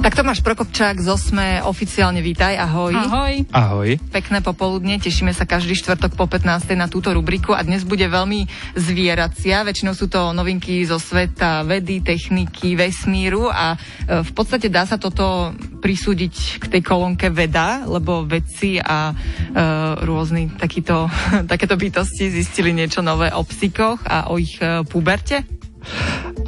Tak Tomáš Prokopčák z Osme oficiálne vítaj, ahoj. Ahoj. Ahoj. Pekné popoludne, tešíme sa každý štvrtok po 15. na túto rubriku a dnes bude veľmi zvieracia, väčšinou sú to novinky zo sveta vedy, techniky, vesmíru a e, v podstate dá sa toto prisúdiť k tej kolónke veda, lebo vedci a e, rôzni takýto, takéto bytosti zistili niečo nové o psíkoch a o ich e, puberte.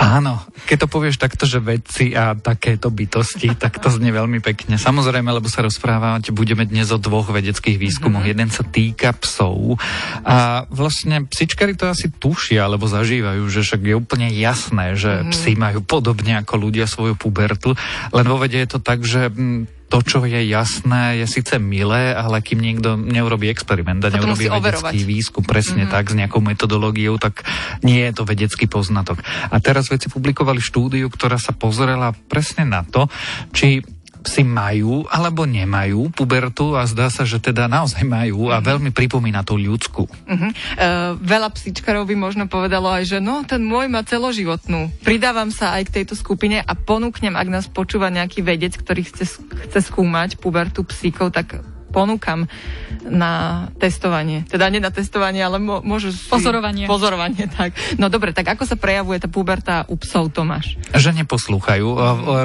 Áno, keď to povieš takto, že vedci a takéto bytosti, tak to znie veľmi pekne. Samozrejme, lebo sa rozprávať budeme dnes o dvoch vedeckých výskumoch. Mm-hmm. Jeden sa týka psov a vlastne psičkari to asi tušia, alebo zažívajú, že však je úplne jasné, že mm-hmm. psi majú podobne ako ľudia svoju pubertu, len vo vede je to tak, že mm, to, čo je jasné, je síce milé, ale kým niekto neurobí experiment a neurobí vedecký výskum presne mm-hmm. tak s nejakou metodológiou, tak nie je to vedecký poznatok. A teraz vedci publikovali štúdiu, ktorá sa pozrela presne na to, či psi majú alebo nemajú pubertu a zdá sa, že teda naozaj majú a mhm. veľmi pripomína tú ľudskú. Uh-huh. Uh, veľa psíčkarov by možno povedalo aj, že no, ten môj má celoživotnú. Pridávam sa aj k tejto skupine a ponúknem, ak nás počúva nejaký vedec, ktorý chce, chce skúmať pubertu psíkov, tak ponúkam na testovanie. Teda nie na testovanie, ale mo- môžu... Si... Pozorovanie. Pozorovanie, tak. No dobre, tak ako sa prejavuje tá puberta u psov, Tomáš? Že neposlúchajú,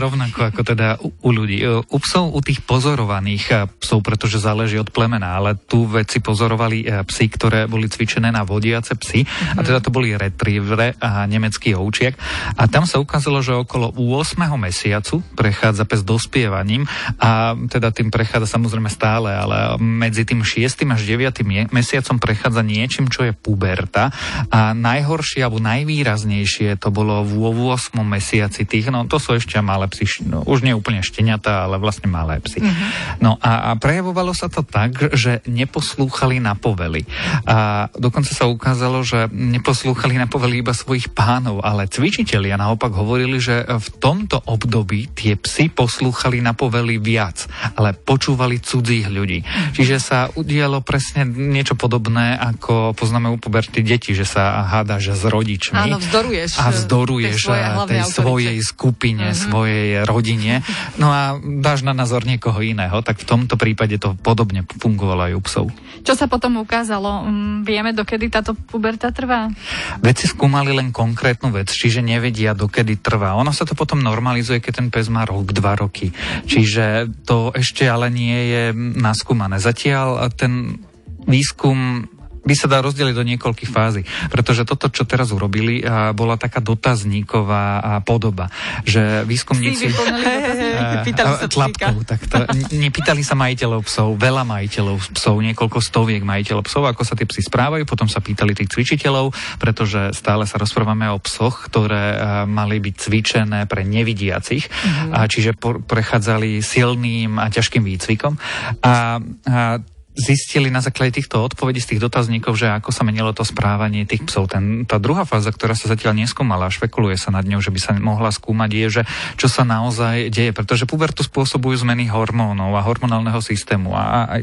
rovnako ako teda u, u ľudí. U psov, u tých pozorovaných psov, pretože záleží od plemena, ale tu vedci pozorovali psy, ktoré boli cvičené na vodiace psy, mm-hmm. a teda to boli retrievere a nemecký ovčiak. A tam sa ukázalo, že okolo 8. mesiacu prechádza pes dospievaním a teda tým prechádza samozrejme stále ale medzi tým 6. až 9. mesiacom prechádza niečím, čo je puberta a najhoršie alebo najvýraznejšie to bolo v 8. mesiaci tých, no to sú ešte malé psy, no, už nie úplne šteniatá, ale vlastne malé psy. Mm-hmm. No a, a prejavovalo sa to tak, že neposlúchali na povely. A dokonca sa ukázalo, že neposlúchali na povely iba svojich pánov, ale cvičitelia naopak hovorili, že v tomto období tie psy poslúchali na povely viac, ale počúvali cudzích ľudí ľudí. Čiže sa udialo presne niečo podobné, ako poznáme u puberty deti, že sa hádaš s rodičmi. Áno, vzdoruješ. A vzdoruješ tej, tej svojej skupine, mm-hmm. svojej rodine. No a dáš na názor niekoho iného, tak v tomto prípade to podobne fungovalo aj u psov. Čo sa potom ukázalo? Mm, vieme, dokedy táto puberta trvá? Vedci skúmali len konkrétnu vec, čiže nevedia, dokedy trvá. Ono sa to potom normalizuje, keď ten pes má rok, dva roky. Čiže to ešte ale nie je na naskúmané. Zatiaľ ten výskum by sa dá rozdeliť do niekoľkých fází. Pretože toto, čo teraz urobili, bola taká dotazníková podoba. Že výskumníci... Pýtali sa tlapkou, tak to, nepýtali sa majiteľov psov, veľa majiteľov psov, niekoľko stoviek majiteľov psov, ako sa tie psy správajú, potom sa pýtali tých cvičiteľov, pretože stále sa rozprávame o psoch, ktoré mali byť cvičené pre nevidiacich, mm-hmm. čiže prechádzali silným a ťažkým výcvikom. A, a zistili na základe týchto odpovedí z tých dotazníkov, že ako sa menilo to správanie tých psov. Ten, tá druhá fáza, ktorá sa zatiaľ neskúmala, špekuluje sa nad ňou, že by sa mohla skúmať, je, že čo sa naozaj deje, pretože pubertu spôsobujú zmeny hormónov a hormonálneho systému a, a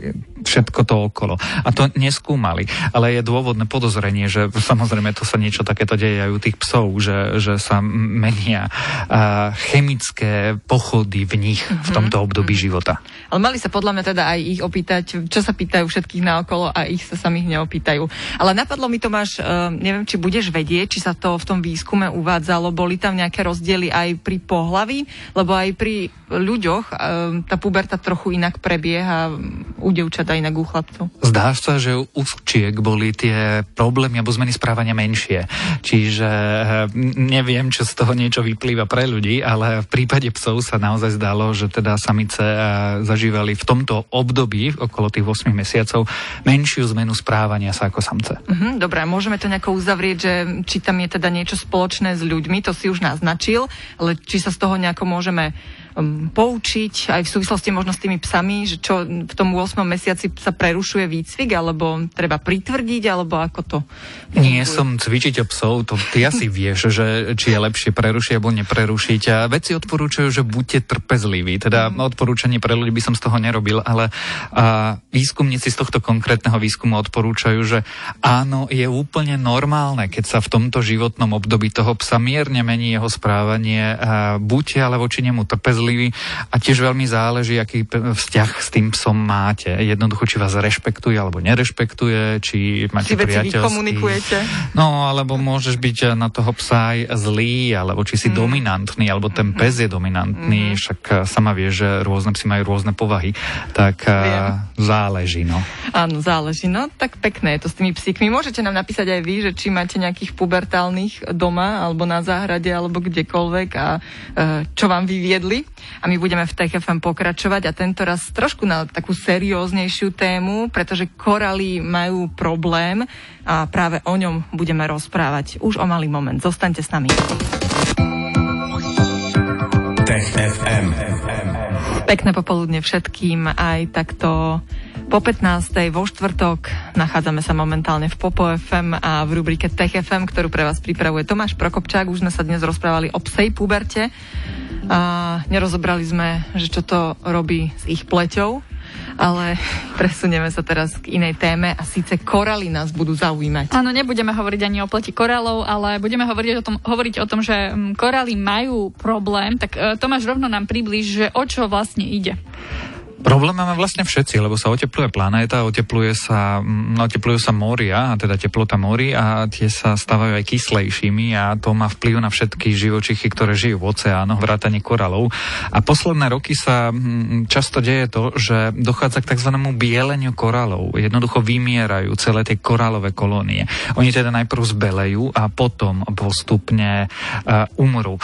všetko to okolo. A to neskúmali. Ale je dôvodné podozrenie, že samozrejme to sa niečo takéto deje aj u tých psov, že, že sa menia a, chemické pochody v nich v mhm. tomto období mm-hmm. života. Ale mali sa podľa mňa teda aj ich opýtať, čo sa pýtajú všetkých naokolo a ich sa samých neopýtajú. Ale napadlo mi to, máš, uh, neviem, či budeš vedieť, či sa to v tom výskume uvádzalo, boli tam nejaké rozdiely aj pri pohlaví, lebo aj pri ľuďoch uh, tá puberta trochu inak prebieha u devčat a inak u chlapcov. Zdá sa, že u včiek boli tie problémy alebo zmeny správania menšie. Čiže uh, neviem, čo z toho niečo vyplýva pre ľudí, ale v prípade psov sa naozaj zdalo, že teda samice zažívali v tomto období okolo tých 8 mesiacov menšiu zmenu správania sa ako samce. Uh-huh, Dobre, môžeme to nejako uzavrieť, že či tam je teda niečo spoločné s ľuďmi, to si už naznačil, ale či sa z toho nejako môžeme poučiť aj v súvislosti možno s tými psami, že čo v tom 8 mesiaci sa prerušuje výcvik, alebo treba pritvrdiť, alebo ako to? Nie som cvičiť psov, to ty asi vieš, že či je lepšie prerušiť alebo neprerušiť. A veci odporúčajú, že buďte trpezliví. Teda mm. odporúčanie pre ľudí by som z toho nerobil, ale a, výskumníci z tohto konkrétneho výskumu odporúčajú, že áno, je úplne normálne, keď sa v tomto životnom období toho psa mierne mení jeho správanie. A buďte ale voči nemu trpezliví a tiež veľmi záleží, aký vzťah s tým psom máte. Jednoducho, či vás rešpektuje alebo nerešpektuje, či máte priateľský. komunikujete. No, alebo môžeš byť na toho psa aj zlý, alebo či si mm. dominantný, alebo ten mm. pes je dominantný, mm. však eh, sama vie, že rôzne psi majú rôzne povahy, tak eh, Viem. záleží, no. Áno, záleží, no, tak pekné je to s tými psíkmi. Môžete nám napísať aj vy, že či máte nejakých pubertálnych doma, alebo na záhrade, alebo kdekoľvek a eh, čo vám vyviedli. A my budeme v TFM pokračovať a tento raz trošku na takú serióznejšiu tému, pretože koraly majú problém a práve o ňom budeme rozprávať už o malý moment. Zostaňte s nami. Tech FM. Pekné popoludne všetkým aj takto po 15. vo štvrtok nachádzame sa momentálne v Popo FM a v rubrike Tech FM, ktorú pre vás pripravuje Tomáš Prokopčák. Už sme sa dnes rozprávali o psej puberte a nerozobrali sme, že čo to robí s ich pleťou ale presunieme sa teraz k inej téme a síce koraly nás budú zaujímať. Áno, nebudeme hovoriť ani o pleti koralov, ale budeme hovoriť o tom, hovoriť o tom že mm, koraly majú problém, tak e, Tomáš rovno nám približ, že o čo vlastne ide. Problém máme vlastne všetci, lebo sa otepluje planéta, otepluje sa, mm, oteplujú sa moria, teda teplota mori a tie sa stávajú aj kyslejšími a to má vplyv na všetky živočichy, ktoré žijú v oceánoch, vrátane koralov. A posledné roky sa mm, často deje to, že dochádza k tzv. bieleniu koralov. Jednoducho vymierajú celé tie koralové kolónie. Oni teda najprv zbelejú a potom postupne uh, umrú.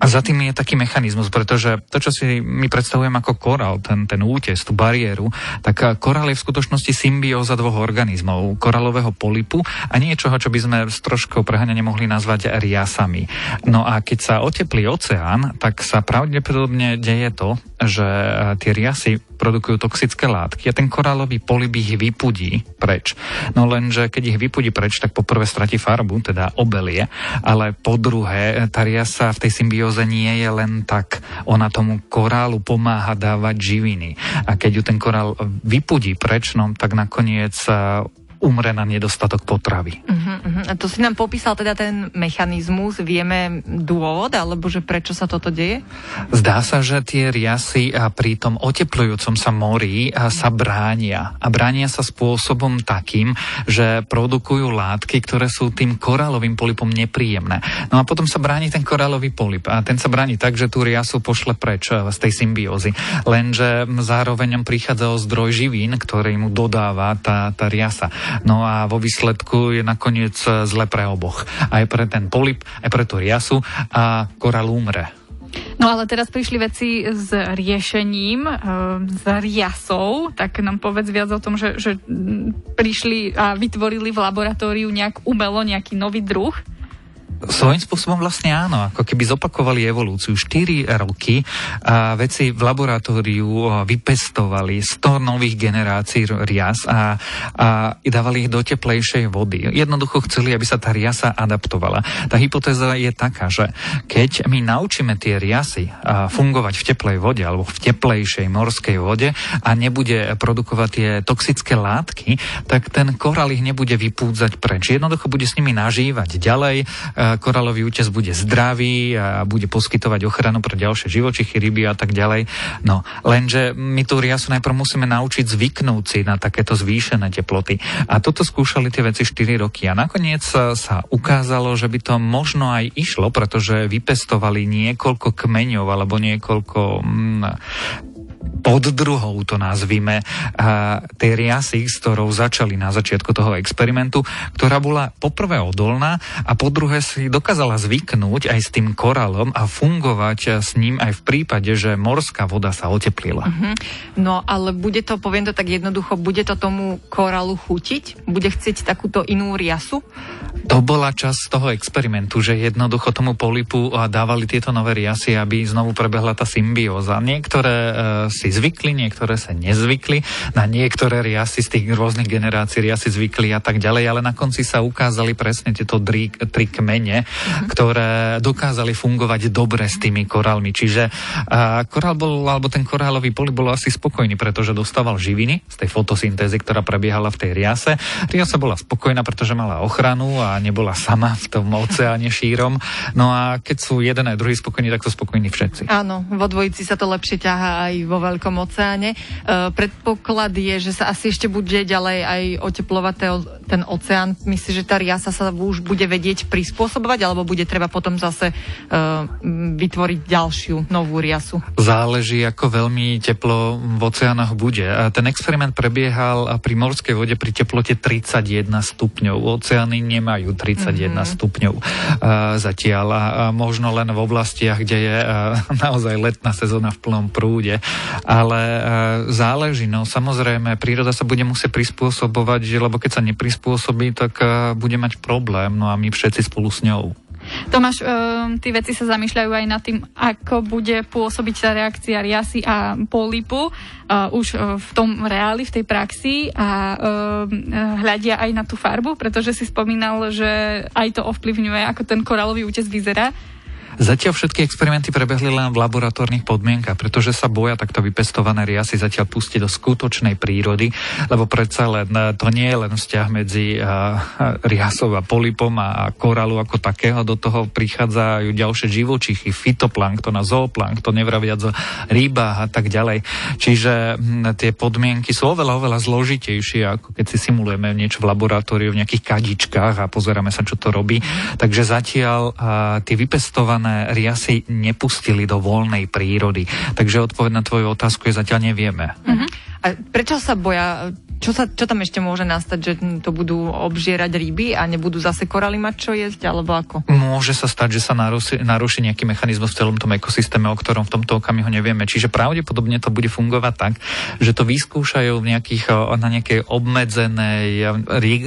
A za tým je taký mechanizmus, pretože to, čo si my predstavujeme ako korál, ten, ten útes, tú bariéru, tak eh, korál je v skutočnosti symbióza dvoch organizmov, koralového polipu a niečoho, čo by sme s troškou preháňania mohli nazvať riasami. No a keď sa oteplí oceán, tak sa pravdepodobne deje to, že eh, tie riasy produkujú toxické látky a ten korálový polip ich vypudí preč. No lenže keď ich vypudí preč, tak poprvé stratí farbu, teda obelie, ale po druhé, tá riasa v tej symbióze nie je len tak. Ona tomu korálu pomáha dávať živiny. A keď ju ten korál vypudí preč, no tak nakoniec umre na nedostatok potravy. Uh-huh, uh-huh. A to si nám popísal teda ten mechanizmus, vieme dôvod, alebo že prečo sa toto deje? Zdá sa, že tie riasy pri tom oteplujúcom sa mori sa bránia. A bránia sa spôsobom takým, že produkujú látky, ktoré sú tým korálovým polipom nepríjemné. No a potom sa bráni ten korálový polip. A ten sa bráni tak, že tú riasu pošle preč z tej symbiózy. Lenže zároveň prichádza o zdroj živín, ktorý mu dodáva tá, tá riasa. No a vo výsledku je nakoniec zle pre oboch. Aj pre ten polip, aj pre tú riasu a korál umre. No ale teraz prišli veci s riešením, e, s riasou, tak nám povedz viac o tom, že, že prišli a vytvorili v laboratóriu nejak umelo nejaký nový druh. Svojím spôsobom vlastne áno, ako keby zopakovali evolúciu. 4 roky a veci v laboratóriu vypestovali 100 nových generácií rias a, a dávali ich do teplejšej vody. Jednoducho chceli, aby sa tá riasa adaptovala. Tá hypotéza je taká, že keď my naučíme tie riasy fungovať v teplej vode alebo v teplejšej morskej vode a nebude produkovať tie toxické látky, tak ten korál ich nebude vypúdzať preč. Jednoducho bude s nimi nažívať ďalej, koralový útes bude zdravý a bude poskytovať ochranu pre ďalšie živočichy, ryby a tak ďalej. No, lenže my tú riasu najprv musíme naučiť zvyknúť si na takéto zvýšené teploty. A toto skúšali tie veci 4 roky a nakoniec sa ukázalo, že by to možno aj išlo, pretože vypestovali niekoľko kmeňov alebo niekoľko mm, poddruhou, to nazvime, tej riasy, s ktorou začali na začiatku toho experimentu, ktorá bola poprvé odolná a po druhé si dokázala zvyknúť aj s tým koralom a fungovať s ním aj v prípade, že morská voda sa oteplila. Uh-huh. No ale bude to, poviem to tak jednoducho, bude to tomu koralu chutiť? Bude chcieť takúto inú riasu? To bola časť toho experimentu, že jednoducho tomu polipu dávali tieto nové riasy, aby znovu prebehla tá symbióza. Niektoré e, si zvykli, niektoré sa nezvykli, na niektoré riasy z tých rôznych generácií riasy zvykli a tak ďalej, ale na konci sa ukázali presne tieto tri, tri kmene, mm-hmm. ktoré dokázali fungovať dobre s tými korálmi. Čiže korál bol, alebo ten korálový polip bol asi spokojný, pretože dostával živiny z tej fotosyntézy, ktorá prebiehala v tej riase. Riasa bola spokojná, pretože mala ochranu a nebola sama v tom oceáne šírom. No a keď sú jeden aj druhý spokojní, tak sú spokojní všetci. Áno, vo dvojici sa to lepšie ťahá aj vo veľkom oceáne. E, predpoklad je, že sa asi ešte bude ďalej aj oteplovať ten oceán. Myslíš, že tá riasa sa už bude vedieť prispôsobovať, alebo bude treba potom zase e, vytvoriť ďalšiu novú riasu? Záleží, ako veľmi teplo v oceánoch bude. A ten experiment prebiehal pri morskej vode pri teplote 31 stupňov. Oceány nemajú 31 mm-hmm. stupňov uh, zatiaľ a, možno len v oblastiach, kde je naozaj letná sezóna v plnom prúde. Ale uh, záleží, no samozrejme, príroda sa bude musieť prispôsobovať, že, lebo keď sa neprispôsobí, tak uh, bude mať problém, no a my všetci spolu s ňou. Tomáš, um, tí veci sa zamýšľajú aj nad tým, ako bude pôsobiť tá reakcia riasy a polipu už v tom reáli, v tej praxi a hľadia aj na tú farbu, pretože si spomínal, že aj to ovplyvňuje, ako ten koralový útes vyzerá. Zatiaľ všetky experimenty prebehli len v laboratórnych podmienkach, pretože sa boja takto vypestované riasy zatiaľ pustiť do skutočnej prírody, lebo predsa len eh, to nie je len vzťah medzi uh, riasou a polipom a, koralu ako takého, do toho prichádzajú ďalšie živočichy, fitoplankton a zooplankton, nevraviac rybách a tak ďalej. Čiže hm, tie podmienky sú oveľa, oveľa zložitejšie, ako keď si simulujeme niečo v laboratóriu v nejakých kadičkách a pozeráme sa, čo to robí. Takže zatiaľ tie vypestované samotné riasy nepustili do voľnej prírody. Takže odpoveď na tvoju otázku je zatiaľ nevieme. Uh-huh. A prečo sa boja čo, sa, čo tam ešte môže nastať, že to budú obžierať ryby a nebudú zase koraly mať čo jesť, alebo ako? Môže sa stať, že sa naruší, naruší nejaký mechanizmus v celom tom ekosystéme, o ktorom v tomto okamihu nevieme. Čiže pravdepodobne to bude fungovať tak, že to vyskúšajú v nejakých, na nejakej obmedzenej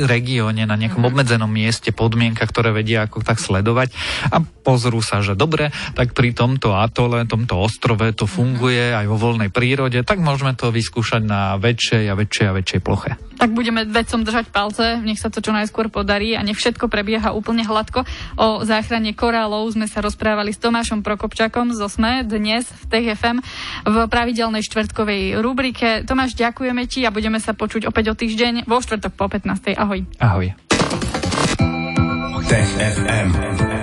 regióne, na nejakom mm-hmm. obmedzenom mieste podmienka, ktoré vedia ako tak sledovať a pozrú sa, že dobre, tak pri tomto atole, tomto ostrove to funguje mm-hmm. aj vo voľnej prírode, tak môžeme to vyskúšať na väčšej a väčšej a väčšej ploche. Tak budeme vedcom držať palce, nech sa to čo najskôr podarí a nech všetko prebieha úplne hladko. O záchrane korálov sme sa rozprávali s Tomášom Prokopčakom zo SME dnes v TFM v pravidelnej štvrtkovej rubrike. Tomáš, ďakujeme ti a budeme sa počuť opäť o týždeň vo štvrtok po 15. Ahoj. Ahoj. Tech FM.